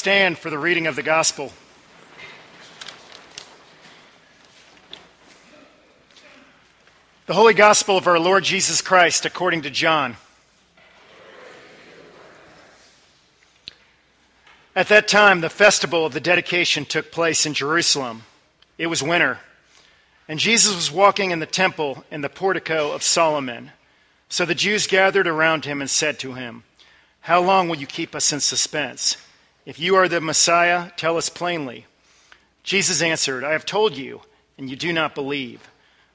stand for the reading of the gospel. The Holy Gospel of our Lord Jesus Christ according to John. At that time, the festival of the dedication took place in Jerusalem. It was winter, and Jesus was walking in the temple in the portico of Solomon. So the Jews gathered around him and said to him, How long will you keep us in suspense? If you are the Messiah, tell us plainly. Jesus answered, I have told you, and you do not believe.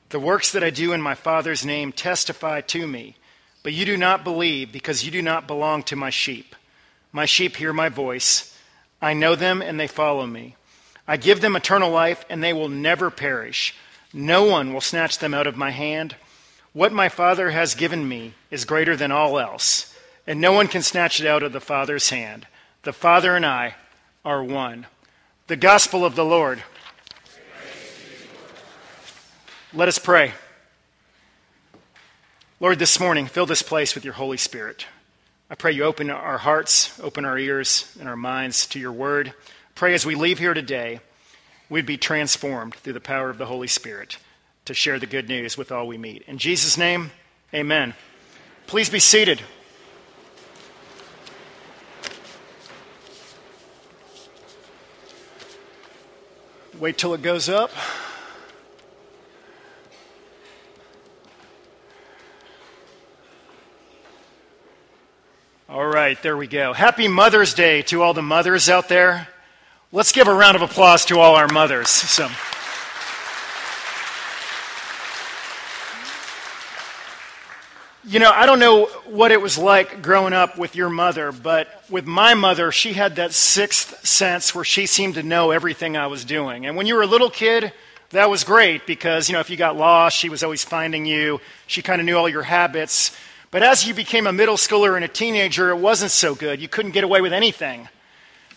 The works that I do in my Father's name testify to me, but you do not believe because you do not belong to my sheep. My sheep hear my voice. I know them, and they follow me. I give them eternal life, and they will never perish. No one will snatch them out of my hand. What my Father has given me is greater than all else, and no one can snatch it out of the Father's hand. The Father and I are one. The gospel of the Lord. Let us pray. Lord, this morning, fill this place with your Holy Spirit. I pray you open our hearts, open our ears and our minds to your word. Pray as we leave here today, we'd be transformed through the power of the Holy Spirit to share the good news with all we meet. In Jesus' name, amen. Please be seated. Wait till it goes up. All right, there we go. Happy Mother's Day to all the mothers out there. Let's give a round of applause to all our mothers. So. You know, I don't know what it was like growing up with your mother, but with my mother, she had that sixth sense where she seemed to know everything I was doing. And when you were a little kid, that was great because, you know, if you got lost, she was always finding you. She kind of knew all your habits. But as you became a middle schooler and a teenager, it wasn't so good. You couldn't get away with anything.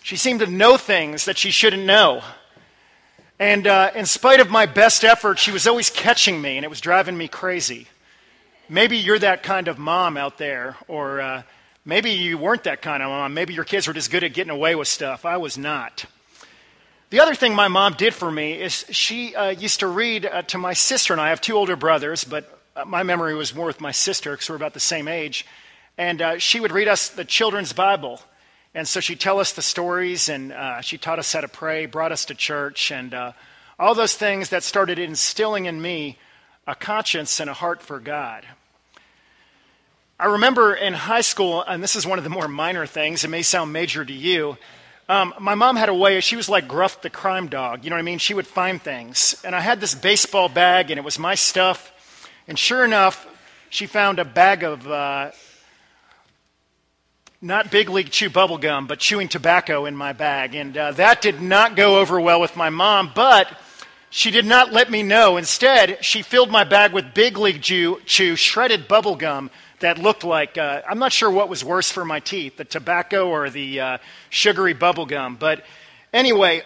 She seemed to know things that she shouldn't know. And uh, in spite of my best effort, she was always catching me, and it was driving me crazy. Maybe you're that kind of mom out there, or uh, maybe you weren't that kind of mom. Maybe your kids were just good at getting away with stuff. I was not. The other thing my mom did for me is she uh, used to read uh, to my sister and I. I have two older brothers, but uh, my memory was more with my sister because we're about the same age. And uh, she would read us the children's Bible. And so she'd tell us the stories, and uh, she taught us how to pray, brought us to church, and all those things that started instilling in me a conscience and a heart for God. I remember in high school, and this is one of the more minor things, it may sound major to you. Um, my mom had a way, she was like Gruff the crime dog. You know what I mean? She would find things. And I had this baseball bag, and it was my stuff. And sure enough, she found a bag of uh, not Big League Chew bubble gum, but chewing tobacco in my bag. And uh, that did not go over well with my mom, but she did not let me know. Instead, she filled my bag with Big League Chew, chew shredded bubble gum that looked like uh, I'm not sure what was worse for my teeth, the tobacco or the uh, sugary bubble gum. But anyway,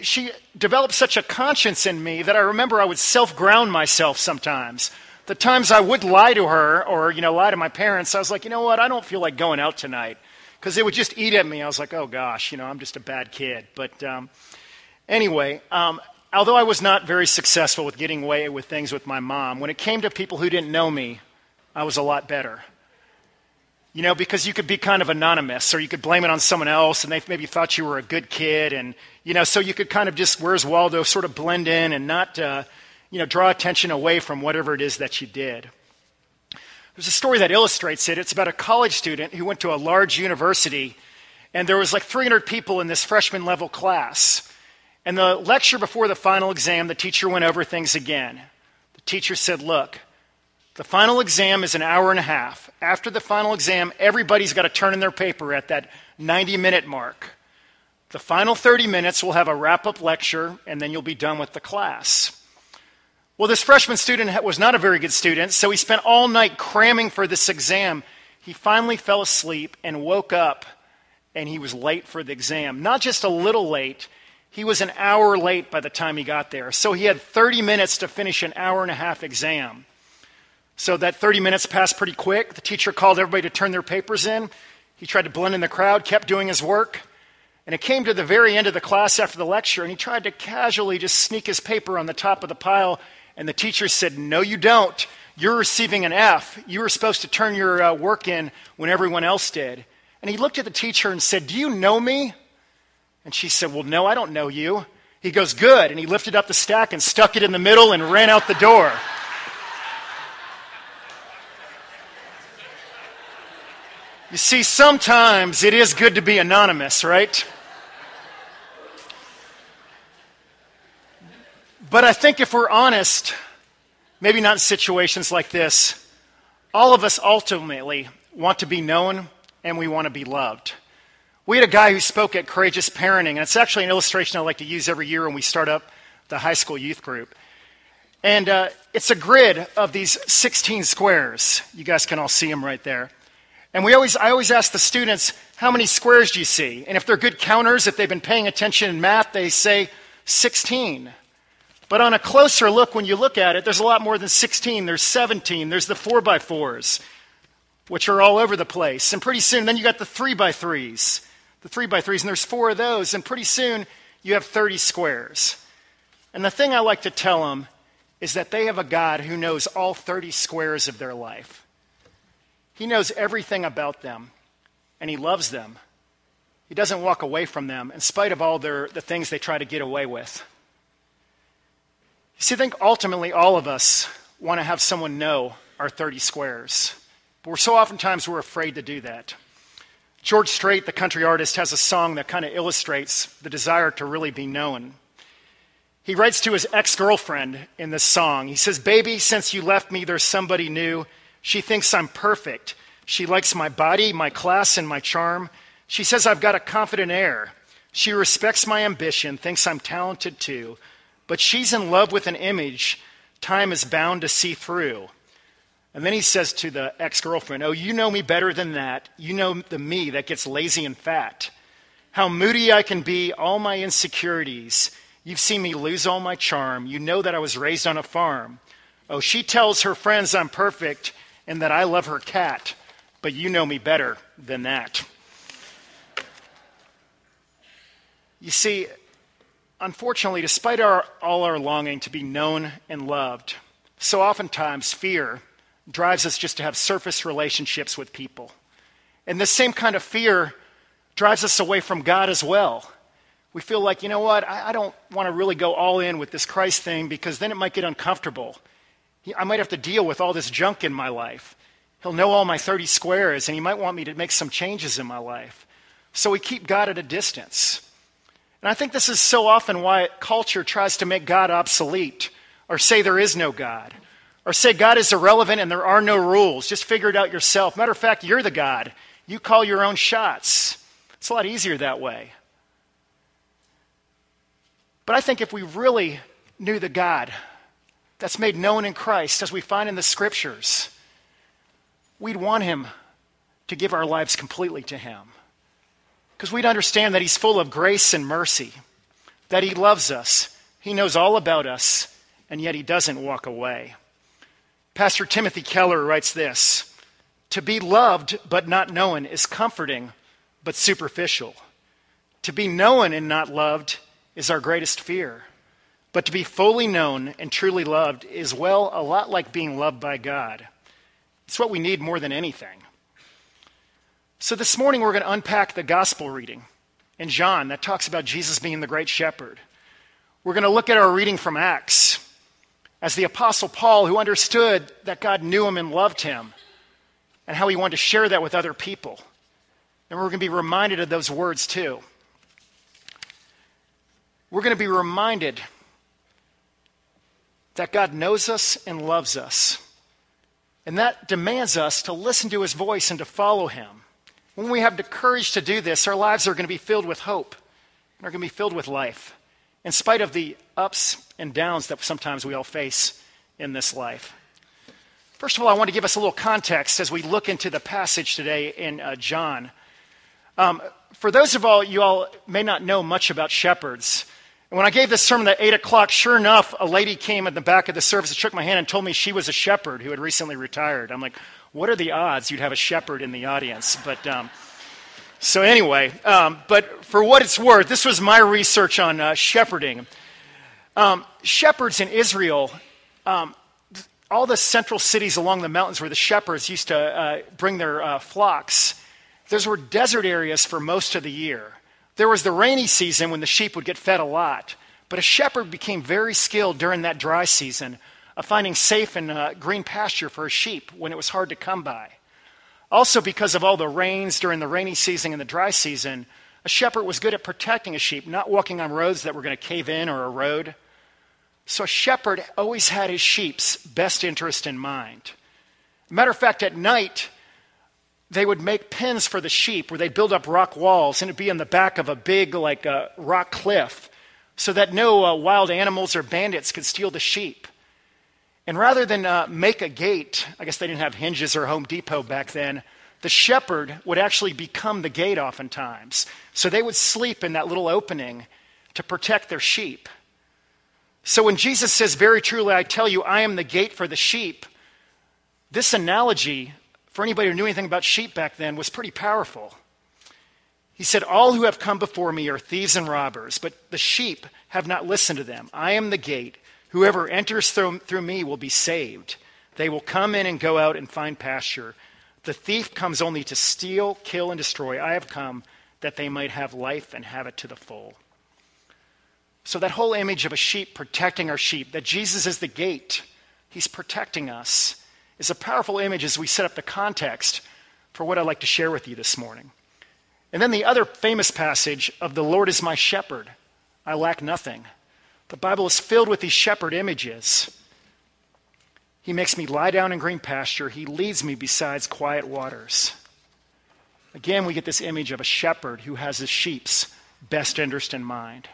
she developed such a conscience in me that I remember I would self ground myself sometimes. The times I would lie to her or you know lie to my parents, I was like, you know what, I don't feel like going out tonight because they would just eat at me. I was like, oh gosh, you know, I'm just a bad kid. But um, anyway, um, although I was not very successful with getting away with things with my mom, when it came to people who didn't know me, I was a lot better. You know, because you could be kind of anonymous or you could blame it on someone else and they maybe thought you were a good kid. And, you know, so you could kind of just, where's Waldo, sort of blend in and not, uh, you know, draw attention away from whatever it is that you did. There's a story that illustrates it. It's about a college student who went to a large university and there was like 300 people in this freshman level class. And the lecture before the final exam, the teacher went over things again. The teacher said, Look, the final exam is an hour and a half. After the final exam, everybody's got to turn in their paper at that 90 minute mark. The final 30 minutes, we'll have a wrap up lecture, and then you'll be done with the class. Well, this freshman student was not a very good student, so he spent all night cramming for this exam. He finally fell asleep and woke up, and he was late for the exam. Not just a little late, he was an hour late by the time he got there. So he had 30 minutes to finish an hour and a half exam. So that 30 minutes passed pretty quick. The teacher called everybody to turn their papers in. He tried to blend in the crowd, kept doing his work. And it came to the very end of the class after the lecture, and he tried to casually just sneak his paper on the top of the pile. And the teacher said, No, you don't. You're receiving an F. You were supposed to turn your uh, work in when everyone else did. And he looked at the teacher and said, Do you know me? And she said, Well, no, I don't know you. He goes, Good. And he lifted up the stack and stuck it in the middle and ran out the door. You see, sometimes it is good to be anonymous, right? But I think if we're honest, maybe not in situations like this, all of us ultimately want to be known and we want to be loved. We had a guy who spoke at Courageous Parenting, and it's actually an illustration I like to use every year when we start up the high school youth group. And uh, it's a grid of these 16 squares. You guys can all see them right there. And we always, I always ask the students, how many squares do you see? And if they're good counters, if they've been paying attention in math, they say 16. But on a closer look, when you look at it, there's a lot more than 16. There's 17. There's the 4 by 4s which are all over the place. And pretty soon, then you got the 3 by 3s the three by threes, and there's four of those, and pretty soon you have 30 squares. And the thing I like to tell them is that they have a God who knows all 30 squares of their life. He knows everything about them, and He loves them. He doesn't walk away from them in spite of all their, the things they try to get away with. You see, I think ultimately all of us want to have someone know our 30 squares. But we're so oftentimes we're afraid to do that. George Strait, the country artist, has a song that kind of illustrates the desire to really be known. He writes to his ex girlfriend in this song. He says, Baby, since you left me, there's somebody new. She thinks I'm perfect. She likes my body, my class, and my charm. She says I've got a confident air. She respects my ambition, thinks I'm talented too. But she's in love with an image time is bound to see through. And then he says to the ex girlfriend, Oh, you know me better than that. You know the me that gets lazy and fat. How moody I can be, all my insecurities. You've seen me lose all my charm. You know that I was raised on a farm. Oh, she tells her friends I'm perfect and that I love her cat, but you know me better than that. You see, unfortunately, despite our, all our longing to be known and loved, so oftentimes fear drives us just to have surface relationships with people. And this same kind of fear drives us away from God as well. We feel like, you know what, I, I don't want to really go all in with this Christ thing because then it might get uncomfortable. I might have to deal with all this junk in my life. He'll know all my 30 squares, and he might want me to make some changes in my life. So we keep God at a distance. And I think this is so often why culture tries to make God obsolete or say there is no God or say God is irrelevant and there are no rules. Just figure it out yourself. Matter of fact, you're the God. You call your own shots. It's a lot easier that way. But I think if we really knew the God that's made known in Christ, as we find in the scriptures, we'd want Him to give our lives completely to Him. Because we'd understand that He's full of grace and mercy, that He loves us, He knows all about us, and yet He doesn't walk away. Pastor Timothy Keller writes this To be loved but not known is comforting but superficial. To be known and not loved is our greatest fear. But to be fully known and truly loved is, well, a lot like being loved by God. It's what we need more than anything. So this morning we're going to unpack the gospel reading in John that talks about Jesus being the great shepherd. We're going to look at our reading from Acts as the Apostle Paul, who understood that God knew him and loved him, and how he wanted to share that with other people. And we're going to be reminded of those words too. We're going to be reminded that God knows us and loves us. And that demands us to listen to his voice and to follow him. When we have the courage to do this, our lives are going to be filled with hope and are going to be filled with life in spite of the ups and downs that sometimes we all face in this life. First of all, I want to give us a little context as we look into the passage today in uh, John. Um, for those of all you all may not know much about shepherds, when I gave this sermon at 8 o'clock, sure enough, a lady came at the back of the service and shook my hand and told me she was a shepherd who had recently retired. I'm like, what are the odds you'd have a shepherd in the audience? But um, So, anyway, um, but for what it's worth, this was my research on uh, shepherding. Um, shepherds in Israel, um, all the central cities along the mountains where the shepherds used to uh, bring their uh, flocks, those were desert areas for most of the year. There was the rainy season when the sheep would get fed a lot, but a shepherd became very skilled during that dry season of finding safe and uh, green pasture for his sheep when it was hard to come by. Also, because of all the rains during the rainy season and the dry season, a shepherd was good at protecting a sheep, not walking on roads that were going to cave in or erode. So a shepherd always had his sheep's best interest in mind. Matter of fact, at night, they would make pens for the sheep where they'd build up rock walls and it'd be in the back of a big, like, uh, rock cliff so that no uh, wild animals or bandits could steal the sheep. And rather than uh, make a gate, I guess they didn't have hinges or Home Depot back then, the shepherd would actually become the gate oftentimes. So they would sleep in that little opening to protect their sheep. So when Jesus says, Very truly, I tell you, I am the gate for the sheep, this analogy, for anybody who knew anything about sheep back then, was pretty powerful. He said, All who have come before me are thieves and robbers, but the sheep have not listened to them. I am the gate. Whoever enters through, through me will be saved. They will come in and go out and find pasture. The thief comes only to steal, kill, and destroy. I have come that they might have life and have it to the full. So, that whole image of a sheep protecting our sheep, that Jesus is the gate, he's protecting us, is a powerful image as we set up the context for what I'd like to share with you this morning. And then the other famous passage of the Lord is my shepherd, I lack nothing. The Bible is filled with these shepherd images. He makes me lie down in green pasture. He leads me beside quiet waters. Again, we get this image of a shepherd who has his sheep's best interest in mind.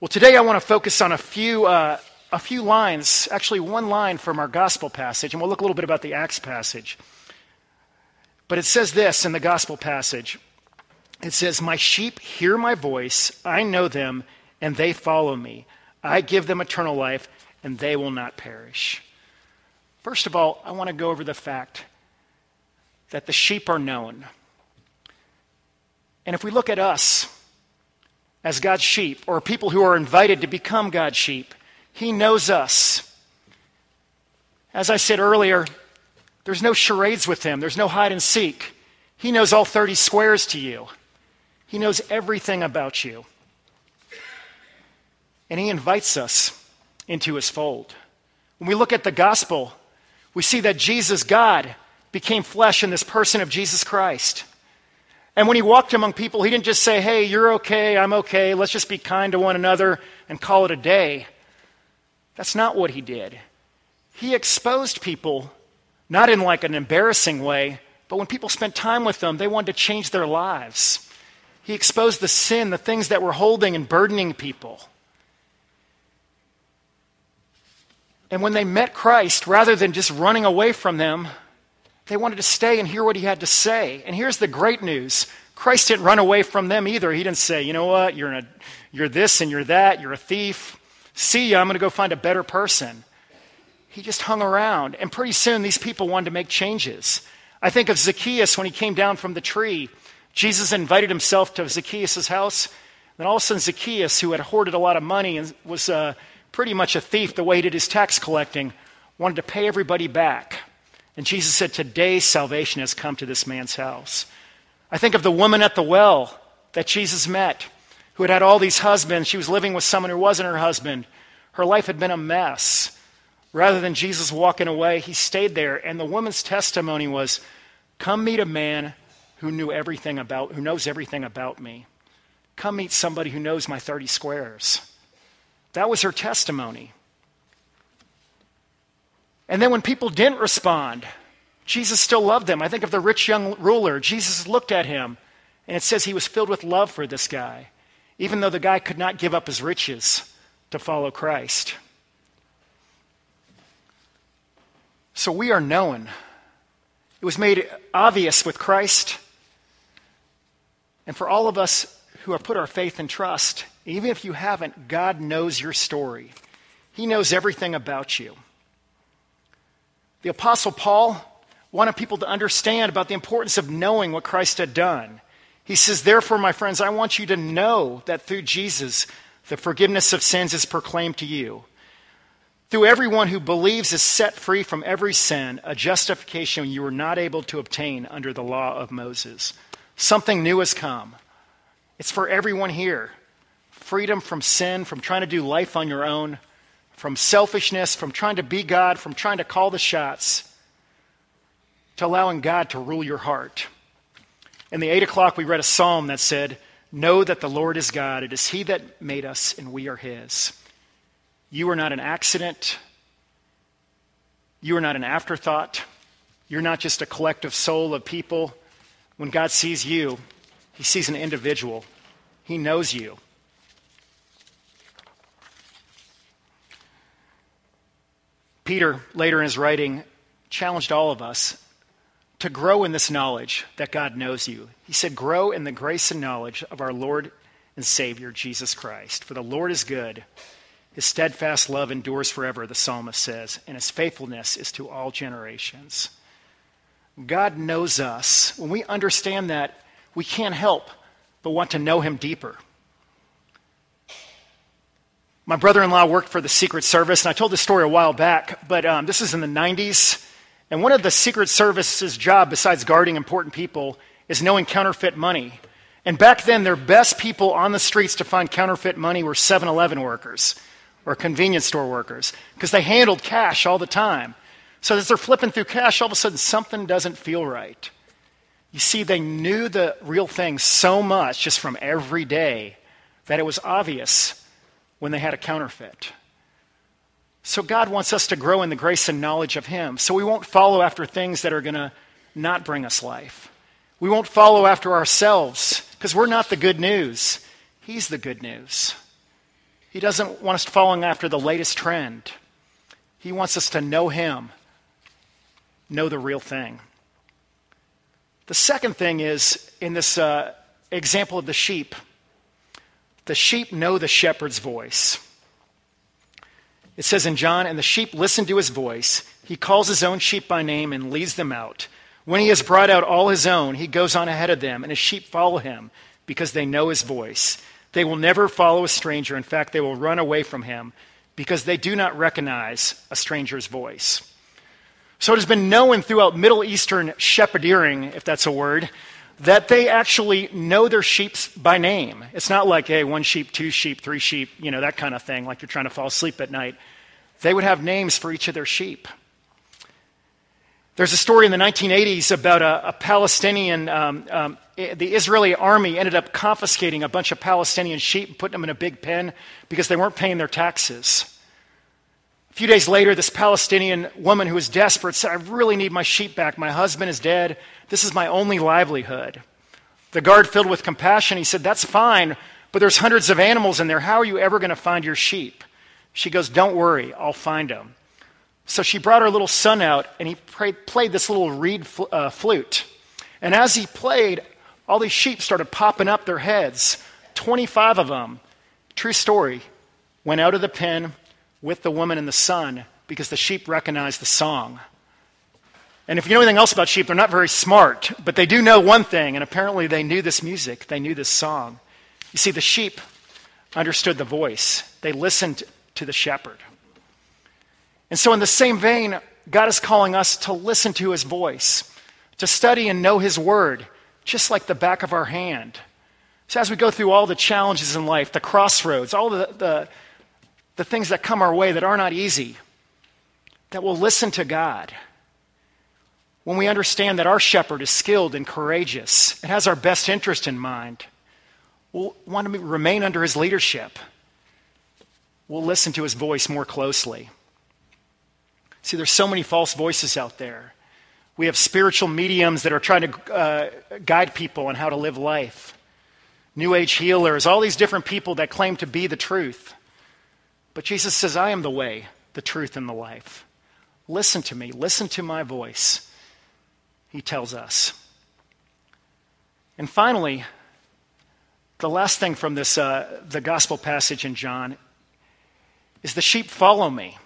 Well, today I want to focus on a few, uh, a few lines, actually, one line from our gospel passage, and we'll look a little bit about the Acts passage. But it says this in the gospel passage it says, My sheep hear my voice, I know them, and they follow me. I give them eternal life, and they will not perish. First of all, I want to go over the fact that the sheep are known. And if we look at us as God's sheep, or people who are invited to become God's sheep, He knows us. As I said earlier, there's no charades with Him, there's no hide and seek. He knows all 30 squares to you, He knows everything about you and he invites us into his fold. When we look at the gospel, we see that Jesus, God, became flesh in this person of Jesus Christ. And when he walked among people, he didn't just say, hey, you're okay, I'm okay, let's just be kind to one another and call it a day. That's not what he did. He exposed people, not in like an embarrassing way, but when people spent time with them, they wanted to change their lives. He exposed the sin, the things that were holding and burdening people. And when they met Christ, rather than just running away from them, they wanted to stay and hear what he had to say. And here's the great news Christ didn't run away from them either. He didn't say, you know what, you're, a, you're this and you're that, you're a thief. See ya, I'm going to go find a better person. He just hung around. And pretty soon, these people wanted to make changes. I think of Zacchaeus when he came down from the tree. Jesus invited himself to Zacchaeus' house. Then all of a sudden, Zacchaeus, who had hoarded a lot of money and was uh, pretty much a thief the way he did his tax collecting, wanted to pay everybody back. And Jesus said, Today salvation has come to this man's house. I think of the woman at the well that Jesus met, who had had all these husbands. She was living with someone who wasn't her husband. Her life had been a mess. Rather than Jesus walking away, he stayed there. And the woman's testimony was, Come meet a man who knew everything about, who knows everything about me. Come meet somebody who knows my 30 squares. That was her testimony. And then when people didn't respond, Jesus still loved them. I think of the rich young ruler. Jesus looked at him, and it says he was filled with love for this guy, even though the guy could not give up his riches to follow Christ. So we are known. It was made obvious with Christ. And for all of us who have put our faith and trust even if you haven't, God knows your story. He knows everything about you. The Apostle Paul wanted people to understand about the importance of knowing what Christ had done. He says, Therefore, my friends, I want you to know that through Jesus, the forgiveness of sins is proclaimed to you. Through everyone who believes is set free from every sin, a justification you were not able to obtain under the law of Moses. Something new has come. It's for everyone here freedom from sin, from trying to do life on your own, from selfishness, from trying to be God, from trying to call the shots, to allowing God to rule your heart. In the 8 o'clock, we read a psalm that said, Know that the Lord is God. It is He that made us, and we are His. You are not an accident. You are not an afterthought. You're not just a collective soul of people. When God sees you, He sees an individual, He knows you. Peter, later in his writing, challenged all of us to grow in this knowledge that God knows you. He said, Grow in the grace and knowledge of our Lord and Savior, Jesus Christ. For the Lord is good. His steadfast love endures forever, the psalmist says, and his faithfulness is to all generations. God knows us. When we understand that, we can't help but want to know him deeper. My brother in law worked for the Secret Service, and I told this story a while back, but um, this is in the 90s. And one of the Secret Service's job, besides guarding important people, is knowing counterfeit money. And back then, their best people on the streets to find counterfeit money were 7 Eleven workers or convenience store workers because they handled cash all the time. So as they're flipping through cash, all of a sudden something doesn't feel right. You see, they knew the real thing so much just from every day that it was obvious when they had a counterfeit. So God wants us to grow in the grace and knowledge of Him. So we won't follow after things that are going to not bring us life. We won't follow after ourselves because we're not the good news. He's the good news. He doesn't want us following after the latest trend. He wants us to know Him, know the real thing. The second thing is in this uh, example of the sheep. The sheep know the shepherd's voice. It says in John, and the sheep listen to his voice. He calls his own sheep by name and leads them out. When he has brought out all his own, he goes on ahead of them, and his sheep follow him because they know his voice. They will never follow a stranger. In fact, they will run away from him because they do not recognize a stranger's voice. So it has been known throughout Middle Eastern shepherding, if that's a word, that they actually know their sheep by name. It's not like, hey, one sheep, two sheep, three sheep, you know, that kind of thing, like you're trying to fall asleep at night. They would have names for each of their sheep. There's a story in the 1980s about a, a Palestinian, um, um, the Israeli army ended up confiscating a bunch of Palestinian sheep and putting them in a big pen because they weren't paying their taxes. A few days later, this Palestinian woman who was desperate said, I really need my sheep back. My husband is dead. This is my only livelihood. The guard, filled with compassion, he said, That's fine, but there's hundreds of animals in there. How are you ever going to find your sheep? She goes, Don't worry, I'll find them. So she brought her little son out, and he played, played this little reed fl- uh, flute. And as he played, all these sheep started popping up their heads. 25 of them, true story, went out of the pen with the woman and the son because the sheep recognized the song. And if you know anything else about sheep, they're not very smart, but they do know one thing, and apparently they knew this music, they knew this song. You see, the sheep understood the voice, they listened to the shepherd. And so, in the same vein, God is calling us to listen to his voice, to study and know his word, just like the back of our hand. So, as we go through all the challenges in life, the crossroads, all the, the, the things that come our way that are not easy, that we'll listen to God when we understand that our shepherd is skilled and courageous and has our best interest in mind, we'll want to remain under his leadership. We'll listen to his voice more closely. See, there's so many false voices out there. We have spiritual mediums that are trying to uh, guide people on how to live life. New age healers, all these different people that claim to be the truth. But Jesus says, I am the way, the truth, and the life. Listen to me, listen to my voice he tells us. And finally, the last thing from this, uh, the gospel passage in John is the sheep follow me.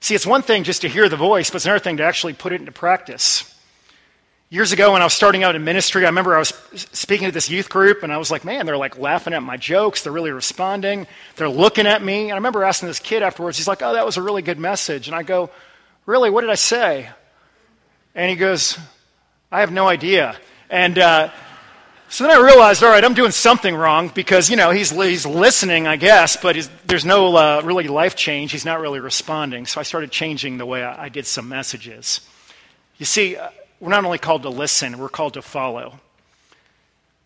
See, it's one thing just to hear the voice, but it's another thing to actually put it into practice. Years ago when I was starting out in ministry, I remember I was speaking to this youth group, and I was like, man, they're like laughing at my jokes. They're really responding. They're looking at me. And I remember asking this kid afterwards, he's like, oh, that was a really good message. And I go, really, what did I say? And he goes, I have no idea. And uh, so then I realized, all right, I'm doing something wrong because, you know, he's, he's listening, I guess, but there's no uh, really life change. He's not really responding. So I started changing the way I, I did some messages. You see, uh, we're not only called to listen, we're called to follow.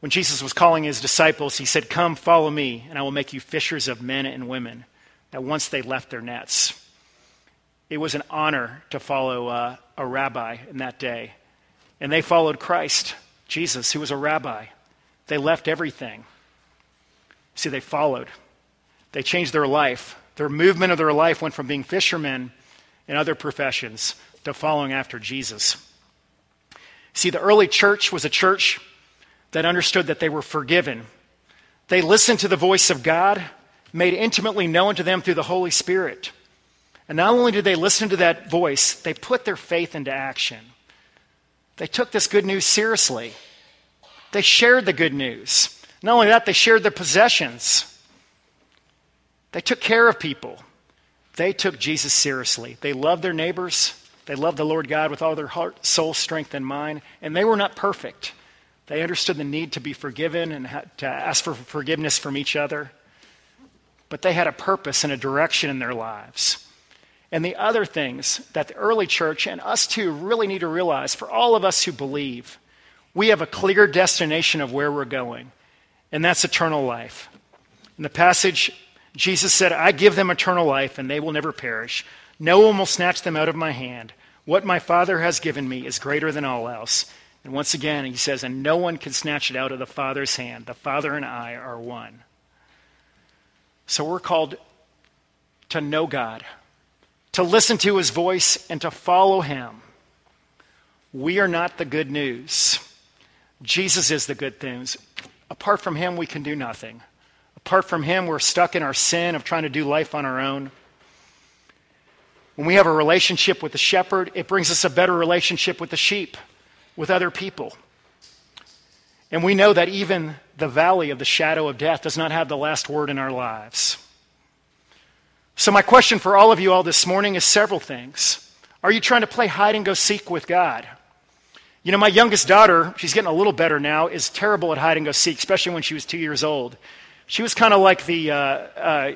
When Jesus was calling his disciples, he said, Come, follow me, and I will make you fishers of men and women. At once they left their nets. It was an honor to follow uh, a rabbi in that day. And they followed Christ, Jesus, who was a rabbi. They left everything. See, they followed. They changed their life. Their movement of their life went from being fishermen and other professions to following after Jesus. See, the early church was a church that understood that they were forgiven. They listened to the voice of God, made intimately known to them through the Holy Spirit. And not only did they listen to that voice, they put their faith into action. They took this good news seriously. They shared the good news. Not only that, they shared their possessions. They took care of people. They took Jesus seriously. They loved their neighbors. They loved the Lord God with all their heart, soul, strength, and mind. And they were not perfect. They understood the need to be forgiven and to ask for forgiveness from each other. But they had a purpose and a direction in their lives. And the other things that the early church and us too really need to realize for all of us who believe, we have a clear destination of where we're going, and that's eternal life. In the passage, Jesus said, I give them eternal life, and they will never perish. No one will snatch them out of my hand. What my Father has given me is greater than all else. And once again, he says, and no one can snatch it out of the Father's hand. The Father and I are one. So we're called to know God, to listen to his voice, and to follow him. We are not the good news. Jesus is the good news. Apart from him, we can do nothing. Apart from him, we're stuck in our sin of trying to do life on our own. When we have a relationship with the shepherd, it brings us a better relationship with the sheep, with other people. And we know that even the valley of the shadow of death does not have the last word in our lives. So, my question for all of you all this morning is several things. Are you trying to play hide and go seek with God? You know, my youngest daughter, she's getting a little better now, is terrible at hide and go seek, especially when she was two years old. She was kind of like the, uh, uh,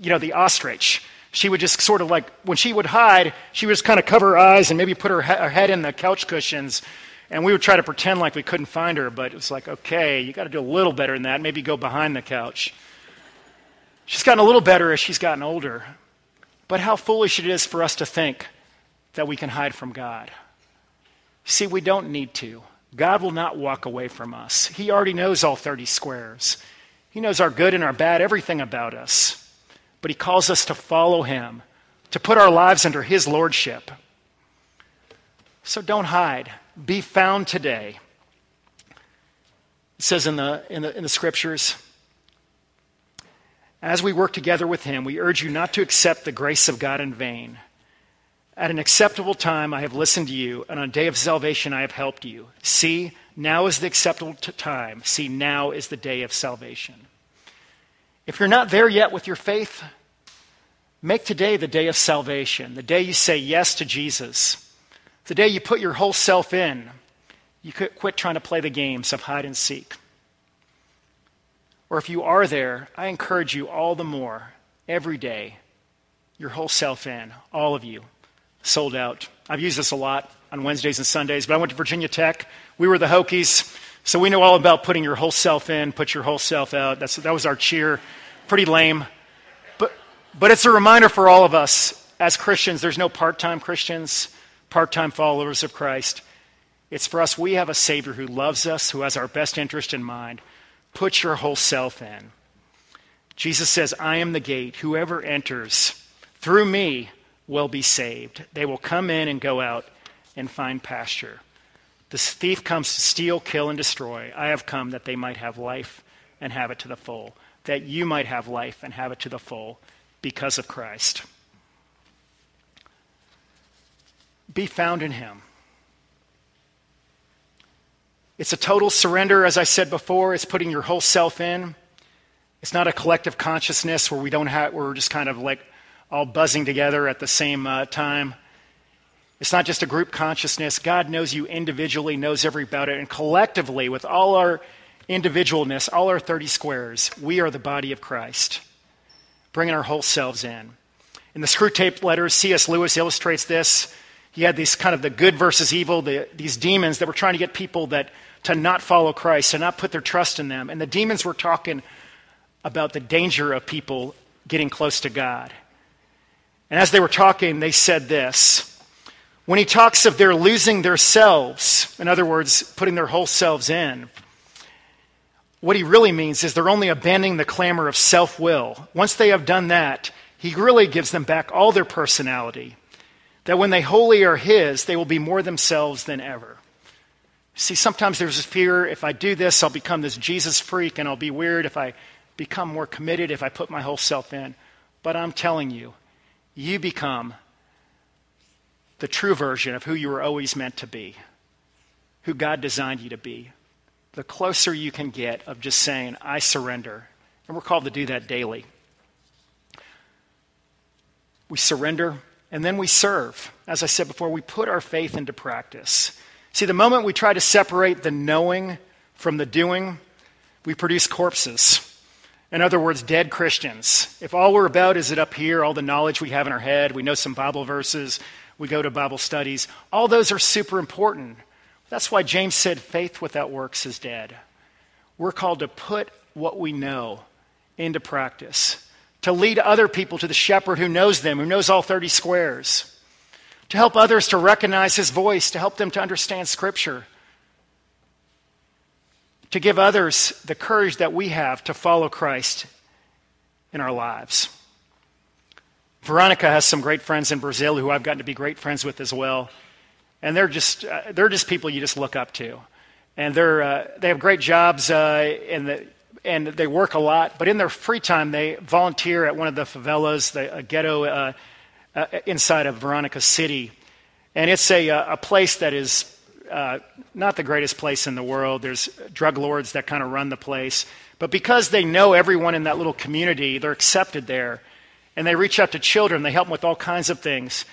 you know, the ostrich she would just sort of like, when she would hide, she would just kind of cover her eyes and maybe put her, he- her head in the couch cushions. And we would try to pretend like we couldn't find her, but it was like, okay, you got to do a little better than that. Maybe go behind the couch. She's gotten a little better as she's gotten older. But how foolish it is for us to think that we can hide from God. See, we don't need to. God will not walk away from us. He already knows all 30 squares. He knows our good and our bad, everything about us but he calls us to follow him, to put our lives under his lordship. So don't hide. Be found today. It says in the, in the, in the scriptures, as we work together with him, we urge you not to accept the grace of God in vain. At an acceptable time, I have listened to you, and on a day of salvation, I have helped you. See, now is the acceptable time. See, now is the day of salvation. If you're not there yet with your faith, make today the day of salvation, the day you say yes to Jesus, the day you put your whole self in. You quit trying to play the games of hide and seek. Or if you are there, I encourage you all the more every day, your whole self in, all of you, sold out. I've used this a lot on Wednesdays and Sundays, but I went to Virginia Tech. We were the Hokies. So we know all about putting your whole self in, put your whole self out. That's, that was our cheer. Pretty lame. But, it's a reminder for all of us as Christians there's no part time Christians, part time followers of Christ. It's for us, we have a Savior who loves us, who has our best interest in mind. Put your whole self in. Jesus says, I am the gate. Whoever enters through me will be saved. They will come in and go out and find pasture. The thief comes to steal, kill, and destroy. I have come that they might have life and have it to the full, that you might have life and have it to the full because of Christ. Be found in him. It's a total surrender, as I said before. It's putting your whole self in. It's not a collective consciousness where we don't have, we're just kind of like all buzzing together at the same uh, time. It's not just a group consciousness. God knows you individually, knows every about it, and collectively, with all our individualness, all our 30 squares, we are the body of Christ, bringing our whole selves in. In the Screwtape letters, C.S. Lewis illustrates this. He had these kind of the good versus evil, the, these demons that were trying to get people that to not follow Christ, to not put their trust in them. And the demons were talking about the danger of people getting close to God. And as they were talking, they said this. When he talks of their losing their selves, in other words, putting their whole selves in, what he really means is they're only abandoning the clamor of self will. Once they have done that, he really gives them back all their personality. That when they wholly are his, they will be more themselves than ever. See, sometimes there's a fear if I do this, I'll become this Jesus freak and I'll be weird if I become more committed, if I put my whole self in. But I'm telling you, you become the true version of who you were always meant to be, who God designed you to be. The closer you can get of just saying, I surrender. And we're called to do that daily. We surrender and then we serve. As I said before, we put our faith into practice. See, the moment we try to separate the knowing from the doing, we produce corpses. In other words, dead Christians. If all we're about is it up here, all the knowledge we have in our head, we know some Bible verses, we go to Bible studies, all those are super important. That's why James said faith without works is dead. We're called to put what we know into practice, to lead other people to the shepherd who knows them, who knows all 30 squares to help others to recognize his voice, to help them to understand Scripture, to give others the courage that we have to follow Christ in our lives. Veronica has some great friends in Brazil who I've gotten to be great friends with as well. And they're just, uh, they're just people you just look up to. And they're, uh, they have great jobs uh, the, and they work a lot. But in their free time, they volunteer at one of the favelas, the ghetto uh, uh, inside of Veronica City. And it's a, uh, a place that is not the greatest place in the world. There's drug lords that kind of run the place. But because they know everyone in that little community, they're accepted there. And they reach out to children, they help them with all kinds of things.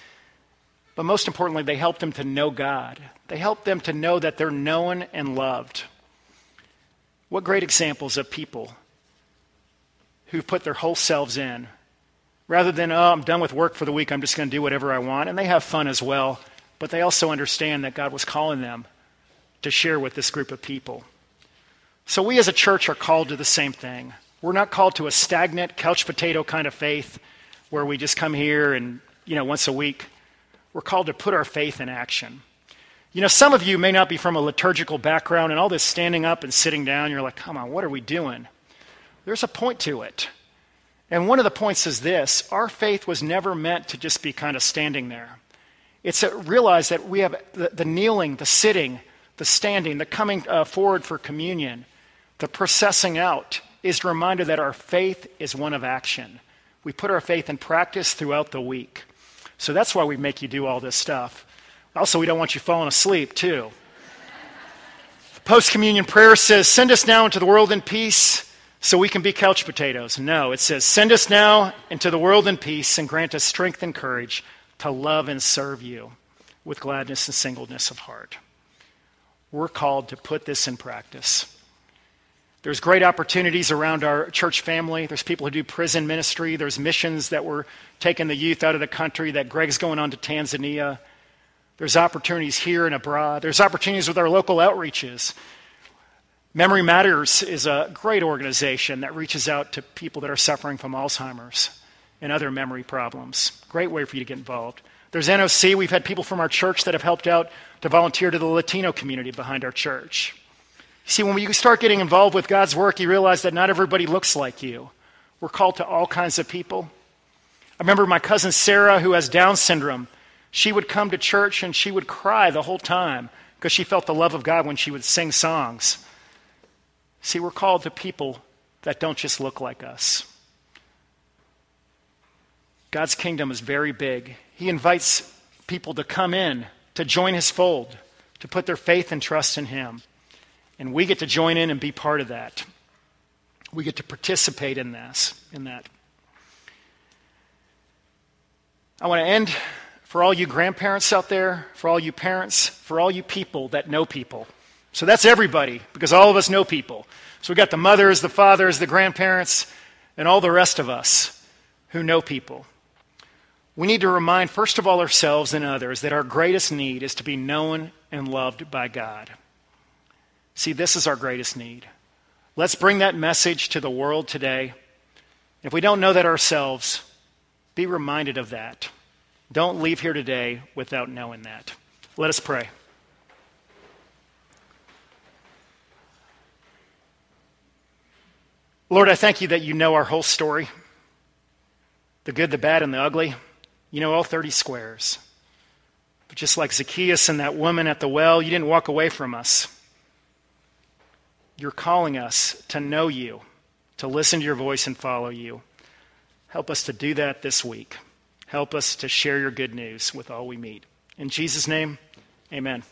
But most importantly, they help them to know God. They help them to know that they're known and loved. What great examples of people who put their whole selves in rather than, oh, I'm done with work for the week, I'm just going to do whatever I want. And they have fun as well, but they also understand that God was calling them to share with this group of people. So we as a church are called to the same thing. We're not called to a stagnant couch potato kind of faith where we just come here and, you know, once a week. We're called to put our faith in action. You know, some of you may not be from a liturgical background, and all this standing up and sitting down, you're like, come on, what are we doing? There's a point to it. And one of the points is this our faith was never meant to just be kind of standing there. It's to realize that we have the, the kneeling, the sitting, the standing, the coming uh, forward for communion, the processing out is a reminder that our faith is one of action. We put our faith in practice throughout the week. So that's why we make you do all this stuff. Also, we don't want you falling asleep, too. Post communion prayer says, Send us now into the world in peace so we can be couch potatoes. No, it says, Send us now into the world in peace and grant us strength and courage to love and serve you with gladness and singleness of heart. We're called to put this in practice. There's great opportunities around our church family. There's people who do prison ministry. There's missions that we're taking the youth out of the country, that Greg's going on to Tanzania. There's opportunities here and abroad. There's opportunities with our local outreaches. Memory Matters is a great organization that reaches out to people that are suffering from Alzheimer's and other memory problems. Great way for you to get involved. There's NOC. We've had people from our church that have helped out to volunteer to the Latino community behind our church. See, when you start getting involved with God's work, you realize that not everybody looks like you. We're called to all kinds of people. I remember my cousin Sarah, who has Down syndrome. She would come to church and she would cry the whole time because she felt the love of God when she would sing songs. See, we're called to people that don't just look like us. God's kingdom is very big. He invites people to come in, to join his fold, to put their faith and trust in him. And we get to join in and be part of that. We get to participate in this, in that. I want to end for all you grandparents out there, for all you parents, for all you people that know people. So that's everybody, because all of us know people. So we've got the mothers, the fathers, the grandparents, and all the rest of us who know people. We need to remind, first of all, ourselves and others that our greatest need is to be known and loved by God. See, this is our greatest need. Let's bring that message to the world today. If we don't know that ourselves, be reminded of that. Don't leave here today without knowing that. Let us pray. Lord, I thank you that you know our whole story the good, the bad, and the ugly. You know all 30 squares. But just like Zacchaeus and that woman at the well, you didn't walk away from us. You're calling us to know you, to listen to your voice and follow you. Help us to do that this week. Help us to share your good news with all we meet. In Jesus' name, amen.